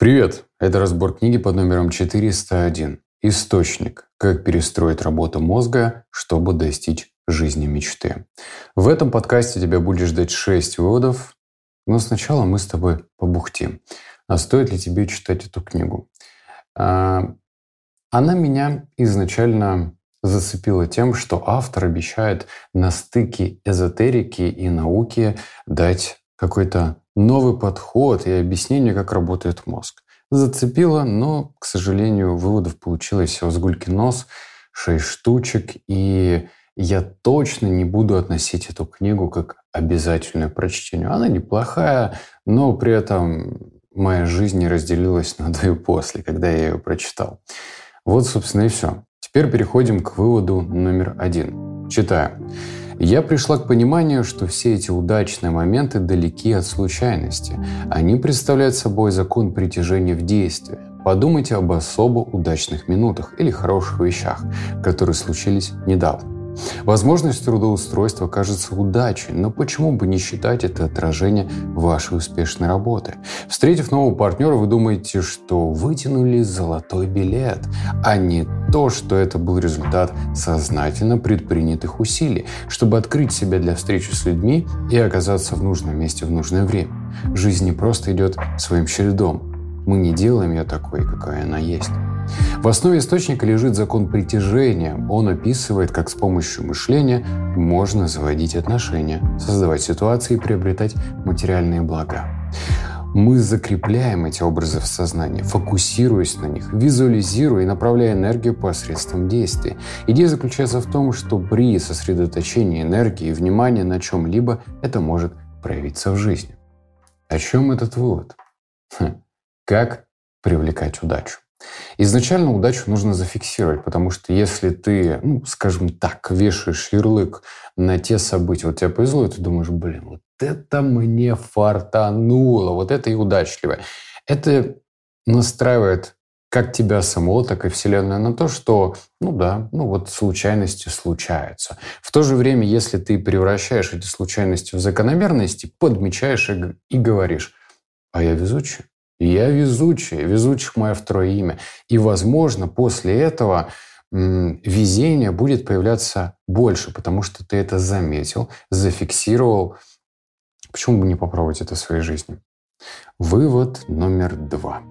Привет! Это разбор книги под номером 401. Источник. Как перестроить работу мозга, чтобы достичь жизни мечты. В этом подкасте тебя будет ждать 6 выводов, но сначала мы с тобой побухтим. А стоит ли тебе читать эту книгу? А, она меня изначально зацепила тем, что автор обещает на стыке эзотерики и науки дать какой-то новый подход и объяснение, как работает мозг. Зацепило, но, к сожалению, выводов получилось всего с гульки нос, шесть штучек, и я точно не буду относить эту книгу как обязательную прочтению. Она неплохая, но при этом моя жизнь не разделилась на до и после, когда я ее прочитал. Вот, собственно, и все. Теперь переходим к выводу номер один. Читаю я пришла к пониманию, что все эти удачные моменты далеки от случайности. Они представляют собой закон притяжения в действии. Подумайте об особо удачных минутах или хороших вещах, которые случились недавно. Возможность трудоустройства кажется удачей, но почему бы не считать это отражение вашей успешной работы? Встретив нового партнера, вы думаете, что вытянули золотой билет, а не то, что это был результат сознательно предпринятых усилий, чтобы открыть себя для встречи с людьми и оказаться в нужном месте в нужное время. Жизнь не просто идет своим чередом. Мы не делаем ее такой, какая она есть. В основе источника лежит закон притяжения. Он описывает, как с помощью мышления можно заводить отношения, создавать ситуации и приобретать материальные блага. Мы закрепляем эти образы в сознании, фокусируясь на них, визуализируя и направляя энергию посредством действий. Идея заключается в том, что при сосредоточении энергии и внимания на чем-либо это может проявиться в жизни. О чем этот вывод? Хм. Как привлекать удачу? Изначально удачу нужно зафиксировать, потому что если ты, ну, скажем так, вешаешь ярлык на те события, вот тебе повезло, и ты думаешь, блин, вот это мне фартануло, вот это и удачливое. Это настраивает как тебя самого, так и Вселенную на то, что, ну да, ну вот случайности случаются. В то же время, если ты превращаешь эти случайности в закономерности, подмечаешь и, и говоришь, а я везучий, я везучий, везучих мое второе имя. И, возможно, после этого везение будет появляться больше, потому что ты это заметил, зафиксировал. Почему бы не попробовать это в своей жизни? Вывод номер два.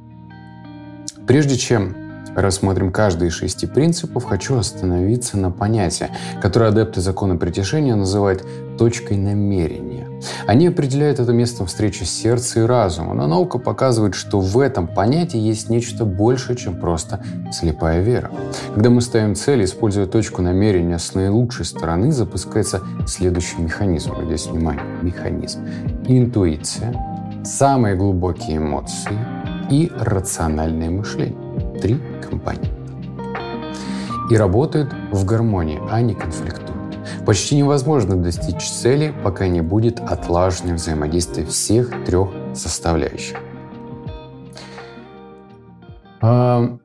Прежде чем рассмотрим каждый из шести принципов, хочу остановиться на понятии, которое адепты закона притяжения называют точкой намерения. Они определяют это местом встречи сердца и разума, но наука показывает, что в этом понятии есть нечто большее, чем просто слепая вера. Когда мы ставим цель, используя точку намерения с наилучшей стороны, запускается следующий механизм. Здесь внимание, механизм. Интуиция, самые глубокие эмоции и рациональное мышление. Три компонента. И работают в гармонии, а не конфликтуют. Почти невозможно достичь цели, пока не будет отлажено взаимодействие всех трех составляющих. А,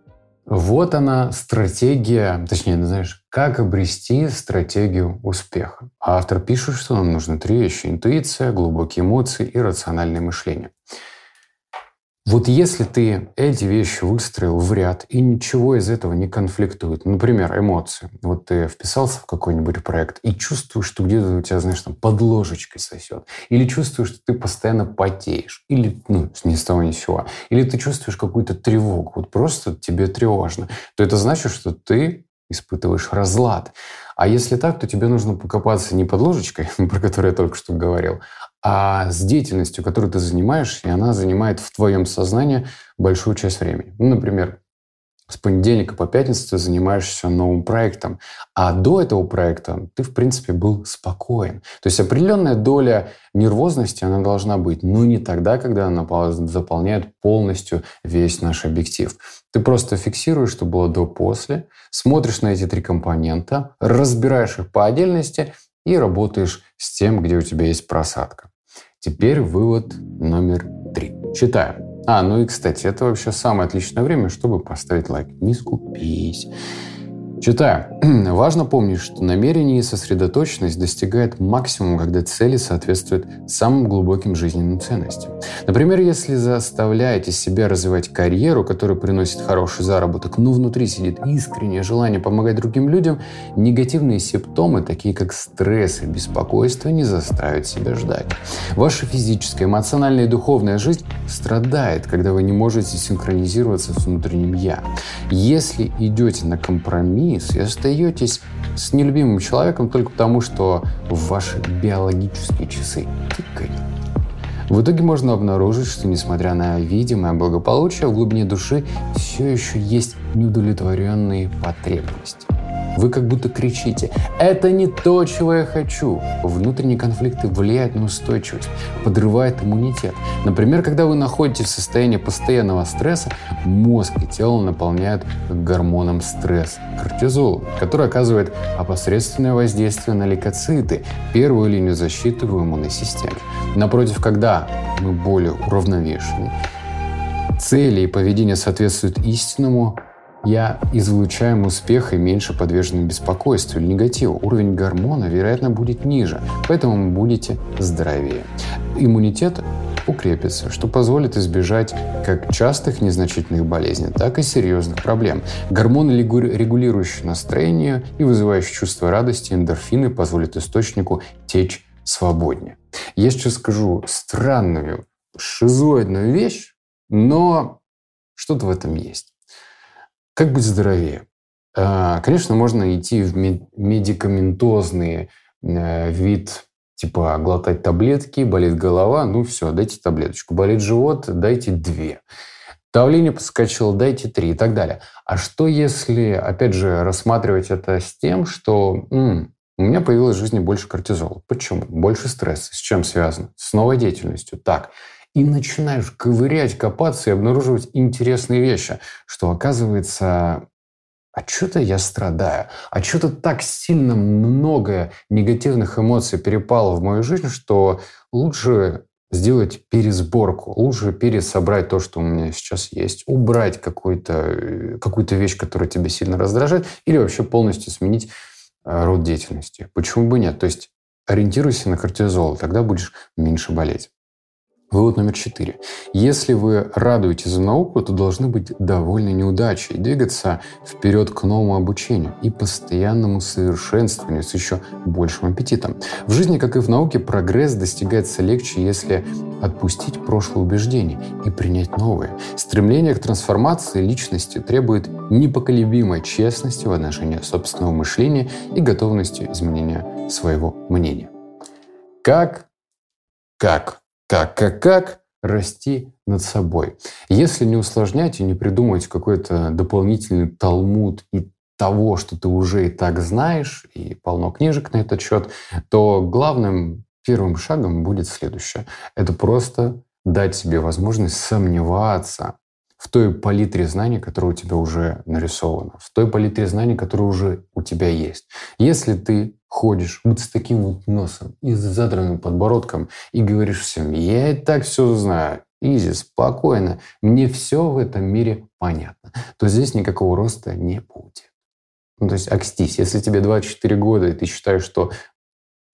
вот она стратегия, точнее, знаешь, как обрести стратегию успеха. Автор пишет, что нам нужны три вещи. Интуиция, глубокие эмоции и рациональное мышление. Вот если ты эти вещи выстроил в ряд, и ничего из этого не конфликтует, например, эмоции. Вот ты вписался в какой-нибудь проект и чувствуешь, что где-то у тебя, знаешь, там под ложечкой сосет. Или чувствуешь, что ты постоянно потеешь. Или, ну, ни с того ни с сего. Или ты чувствуешь какую-то тревогу. Вот просто тебе тревожно. То это значит, что ты испытываешь разлад. А если так, то тебе нужно покопаться не под ложечкой, про которую я только что говорил, а с деятельностью, которой ты занимаешься, и она занимает в твоем сознании большую часть времени. Ну, например, с понедельника по пятницу ты занимаешься новым проектом, а до этого проекта ты, в принципе, был спокоен. То есть определенная доля нервозности, она должна быть, но не тогда, когда она заполняет полностью весь наш объектив. Ты просто фиксируешь, что было до-после, смотришь на эти три компонента, разбираешь их по отдельности и работаешь с тем, где у тебя есть просадка. Теперь вывод номер три. Читаем. А, ну и, кстати, это вообще самое отличное время, чтобы поставить лайк. Не скупись. Читаю. Важно помнить, что намерение и сосредоточенность достигают максимума, когда цели соответствуют самым глубоким жизненным ценностям. Например, если заставляете себя развивать карьеру, которая приносит хороший заработок, но внутри сидит искреннее желание помогать другим людям, негативные симптомы, такие как стресс и беспокойство, не заставят себя ждать. Ваша физическая, эмоциональная и духовная жизнь страдает, когда вы не можете синхронизироваться с внутренним «я». Если идете на компромисс, компромисс и остаетесь с нелюбимым человеком только потому, что ваши биологические часы тикают. В итоге можно обнаружить, что несмотря на видимое благополучие, в глубине души все еще есть неудовлетворенные потребности. Вы как будто кричите «Это не то, чего я хочу!» Внутренние конфликты влияют на устойчивость, подрывают иммунитет. Например, когда вы находитесь в состоянии постоянного стресса, мозг и тело наполняют гормоном стресс – кортизолом, который оказывает опосредственное воздействие на лейкоциты, первую линию защиты в иммунной системе. Напротив, когда мы более уравновешены, цели и поведение соответствуют истинному, я излучаем успех и меньше подвержены беспокойству или негативу. Уровень гормона, вероятно, будет ниже, поэтому вы будете здоровее. Иммунитет укрепится, что позволит избежать как частых незначительных болезней, так и серьезных проблем. Гормоны, регулирующие настроение и вызывающие чувство радости, эндорфины, позволят источнику течь свободнее. Я сейчас скажу странную, шизоидную вещь, но что-то в этом есть. Как быть здоровее? А, конечно, можно идти в медикаментозный э, вид, типа глотать таблетки, болит голова, ну все, дайте таблеточку. Болит живот, дайте две. Давление подскочило, дайте три и так далее. А что если, опять же, рассматривать это с тем, что м, у меня появилось в жизни больше кортизола. Почему? Больше стресса. С чем связано? С новой деятельностью. Так, и начинаешь ковырять, копаться и обнаруживать интересные вещи, что оказывается, а что-то я страдаю, а что-то так сильно много негативных эмоций перепало в мою жизнь, что лучше сделать пересборку, лучше пересобрать то, что у меня сейчас есть, убрать какую-то какую вещь, которая тебя сильно раздражает, или вообще полностью сменить э, род деятельности. Почему бы нет? То есть ориентируйся на кортизол, тогда будешь меньше болеть. Вывод номер четыре. Если вы радуете за науку, то должны быть довольны неудачей, двигаться вперед к новому обучению и постоянному совершенствованию с еще большим аппетитом. В жизни, как и в науке, прогресс достигается легче, если отпустить прошлые убеждения и принять новые. Стремление к трансформации личности требует непоколебимой честности в отношении собственного мышления и готовности изменения своего мнения. Как? Как? Как, как, как расти над собой. Если не усложнять и не придумать какой-то дополнительный талмуд и того, что ты уже и так знаешь, и полно книжек на этот счет, то главным первым шагом будет следующее. Это просто дать себе возможность сомневаться в той палитре знаний, которая у тебя уже нарисована, в той палитре знаний, которая уже у тебя есть. Если ты ходишь вот с таким вот носом и с задранным подбородком и говоришь всем, я и так все знаю, изи, спокойно, мне все в этом мире понятно, то здесь никакого роста не будет. Ну, то есть окстись. Если тебе 24 года, и ты считаешь, что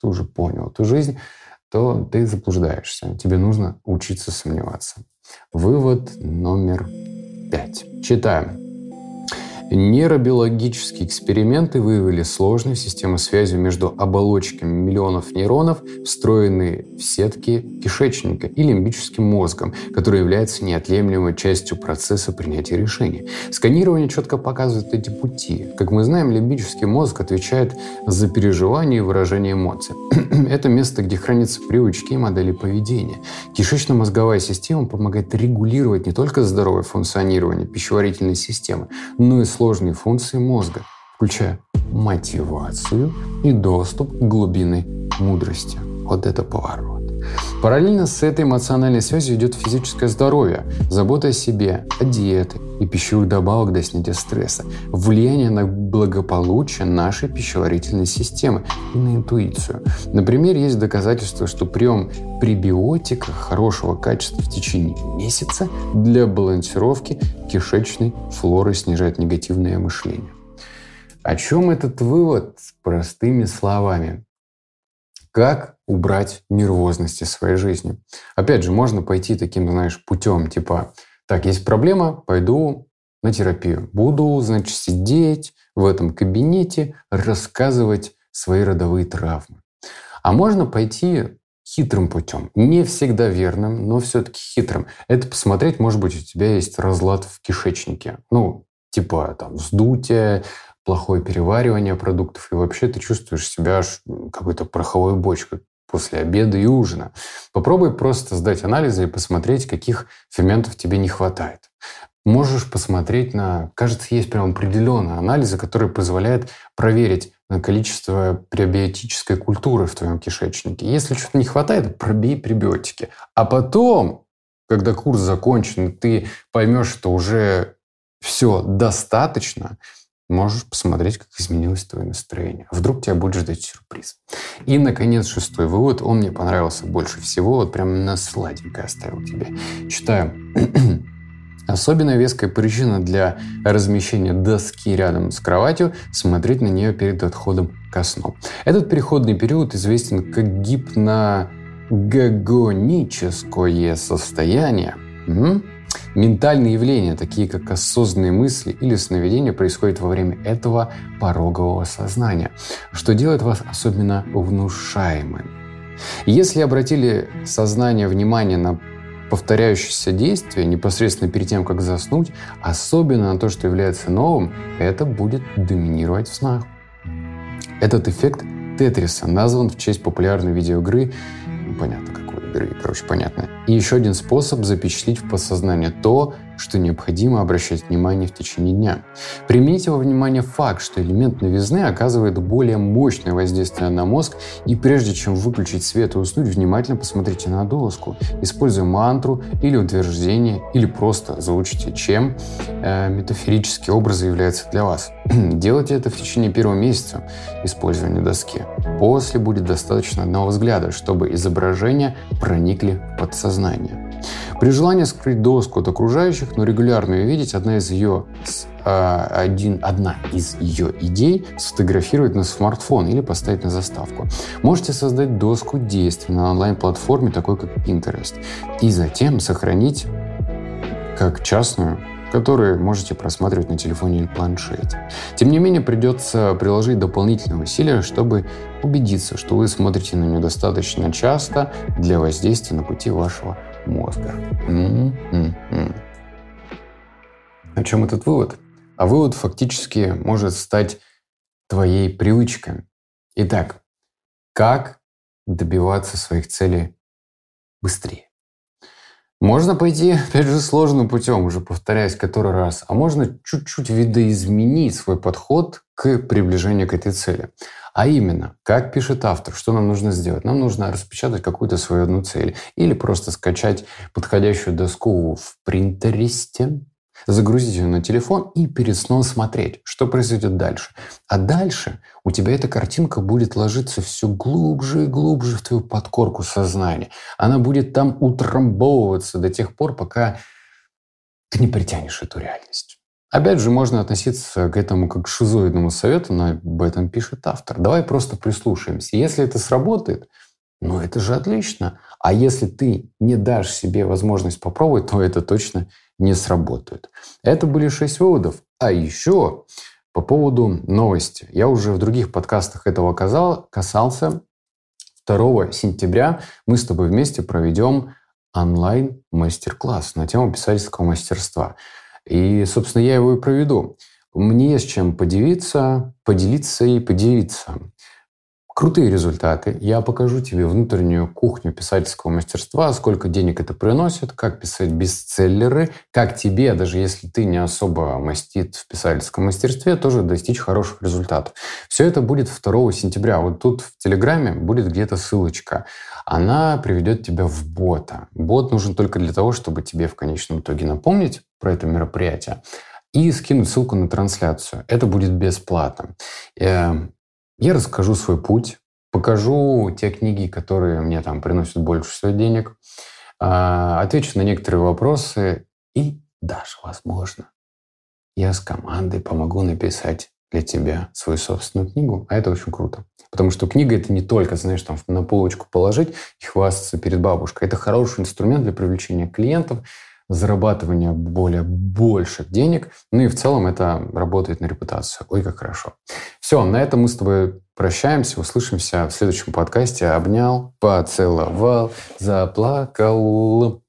ты уже понял эту жизнь, то ты заблуждаешься. Тебе нужно учиться сомневаться. Вывод номер пять. Читаем. Нейробиологические эксперименты выявили сложную систему связи между оболочками миллионов нейронов, встроенные в сетки кишечника и лимбическим мозгом, который является неотъемлемой частью процесса принятия решений. Сканирование четко показывает эти пути. Как мы знаем, лимбический мозг отвечает за переживание и выражение эмоций. Это место, где хранятся привычки и модели поведения. Кишечно-мозговая система помогает регулировать не только здоровое функционирование пищеварительной системы, но и сложные функции мозга, включая мотивацию и доступ к глубинной мудрости. Вот это поворот. Параллельно с этой эмоциональной связью идет физическое здоровье, забота о себе, о диете и пищевых добавок для снятия стресса, влияние на благополучие нашей пищеварительной системы и на интуицию. Например, есть доказательства, что прием пребиотика хорошего качества в течение месяца для балансировки кишечной флоры снижает негативное мышление. О чем этот вывод? Простыми словами. Как убрать нервозность из своей жизни? Опять же, можно пойти таким, знаешь, путем, типа, так, есть проблема, пойду на терапию. Буду, значит, сидеть в этом кабинете, рассказывать свои родовые травмы. А можно пойти хитрым путем. Не всегда верным, но все-таки хитрым. Это посмотреть, может быть, у тебя есть разлад в кишечнике. Ну, типа там вздутие, плохое переваривание продуктов, и вообще ты чувствуешь себя какой-то пороховой бочкой после обеда и ужина. Попробуй просто сдать анализы и посмотреть, каких ферментов тебе не хватает. Можешь посмотреть на... Кажется, есть прям определенные анализы, которые позволяют проверить на количество пребиотической культуры в твоем кишечнике. Если что-то не хватает, пробей пребиотики. А потом, когда курс закончен, ты поймешь, что уже все достаточно, можешь посмотреть, как изменилось твое настроение. Вдруг тебя будет ждать сюрприз. И, наконец, шестой вывод. Он мне понравился больше всего. Вот прям на сладенько оставил тебе. Читаю. Особенно веская причина для размещения доски рядом с кроватью – смотреть на нее перед отходом ко сну. Этот переходный период известен как гипногогоническое состояние. Угу. Ментальные явления, такие как осознанные мысли или сновидения, происходят во время этого порогового сознания, что делает вас особенно внушаемым. Если обратили сознание внимание на повторяющиеся действия непосредственно перед тем, как заснуть, особенно на то, что является новым, это будет доминировать в снах. Этот эффект Тетриса назван в честь популярной видеоигры, понятно какой игры, короче, понятно. И еще один способ запечатлеть в подсознание то, что необходимо обращать внимание в течение дня. Примите во внимание факт, что элемент новизны оказывает более мощное воздействие на мозг, и прежде чем выключить свет и уснуть, внимательно посмотрите на доску, используя мантру или утверждение, или просто заучите, чем э, метафорические образы являются для вас. Делайте это в течение первого месяца использования доски. После будет достаточно одного взгляда, чтобы изображения проникли в подсознание. При желании скрыть доску от окружающих, но регулярно ее видеть, одна из ее а, один, одна из ее идей – сфотографировать на смартфон или поставить на заставку. Можете создать доску действий на онлайн-платформе, такой как Pinterest, и затем сохранить как частную которые можете просматривать на телефоне или планшете. Тем не менее, придется приложить дополнительные усилия, чтобы убедиться, что вы смотрите на нее достаточно часто для воздействия на пути вашего мозга. М-м-м. О чем этот вывод? А вывод фактически может стать твоей привычкой. Итак, как добиваться своих целей быстрее? Можно пойти, опять же, сложным путем, уже повторяюсь который раз, а можно чуть-чуть видоизменить свой подход к приближению к этой цели. А именно, как пишет автор, что нам нужно сделать? Нам нужно распечатать какую-то свою одну цель или просто скачать подходящую доску в принтересте, загрузить ее на телефон и перед сном смотреть, что произойдет дальше. А дальше у тебя эта картинка будет ложиться все глубже и глубже в твою подкорку сознания. Она будет там утрамбовываться до тех пор, пока ты не притянешь эту реальность. Опять же, можно относиться к этому как к шизоидному совету, но об этом пишет автор. Давай просто прислушаемся. Если это сработает, ну это же отлично. А если ты не дашь себе возможность попробовать, то это точно не сработает. Это были шесть выводов. А еще по поводу новости. Я уже в других подкастах этого касался. 2 сентября мы с тобой вместе проведем онлайн-мастер-класс на тему писательского мастерства. И, собственно, я его и проведу. Мне есть чем поделиться, поделиться и поделиться. Крутые результаты. Я покажу тебе внутреннюю кухню писательского мастерства, сколько денег это приносит, как писать бестселлеры, как тебе, даже если ты не особо мастит в писательском мастерстве, тоже достичь хороших результатов. Все это будет 2 сентября. Вот тут в Телеграме будет где-то ссылочка. Она приведет тебя в бота. Бот нужен только для того, чтобы тебе в конечном итоге напомнить про это мероприятие и скинуть ссылку на трансляцию. Это будет бесплатно. Я расскажу свой путь, покажу те книги, которые мне там приносят больше всего денег, а, отвечу на некоторые вопросы и даже, возможно, я с командой помогу написать для тебя свою собственную книгу, а это очень круто. Потому что книга это не только, знаешь, там на полочку положить и хвастаться перед бабушкой. Это хороший инструмент для привлечения клиентов, зарабатывания более больших денег. Ну и в целом это работает на репутацию. Ой, как хорошо. Все, на этом мы с тобой прощаемся, услышимся в следующем подкасте. Обнял, поцеловал, заплакал.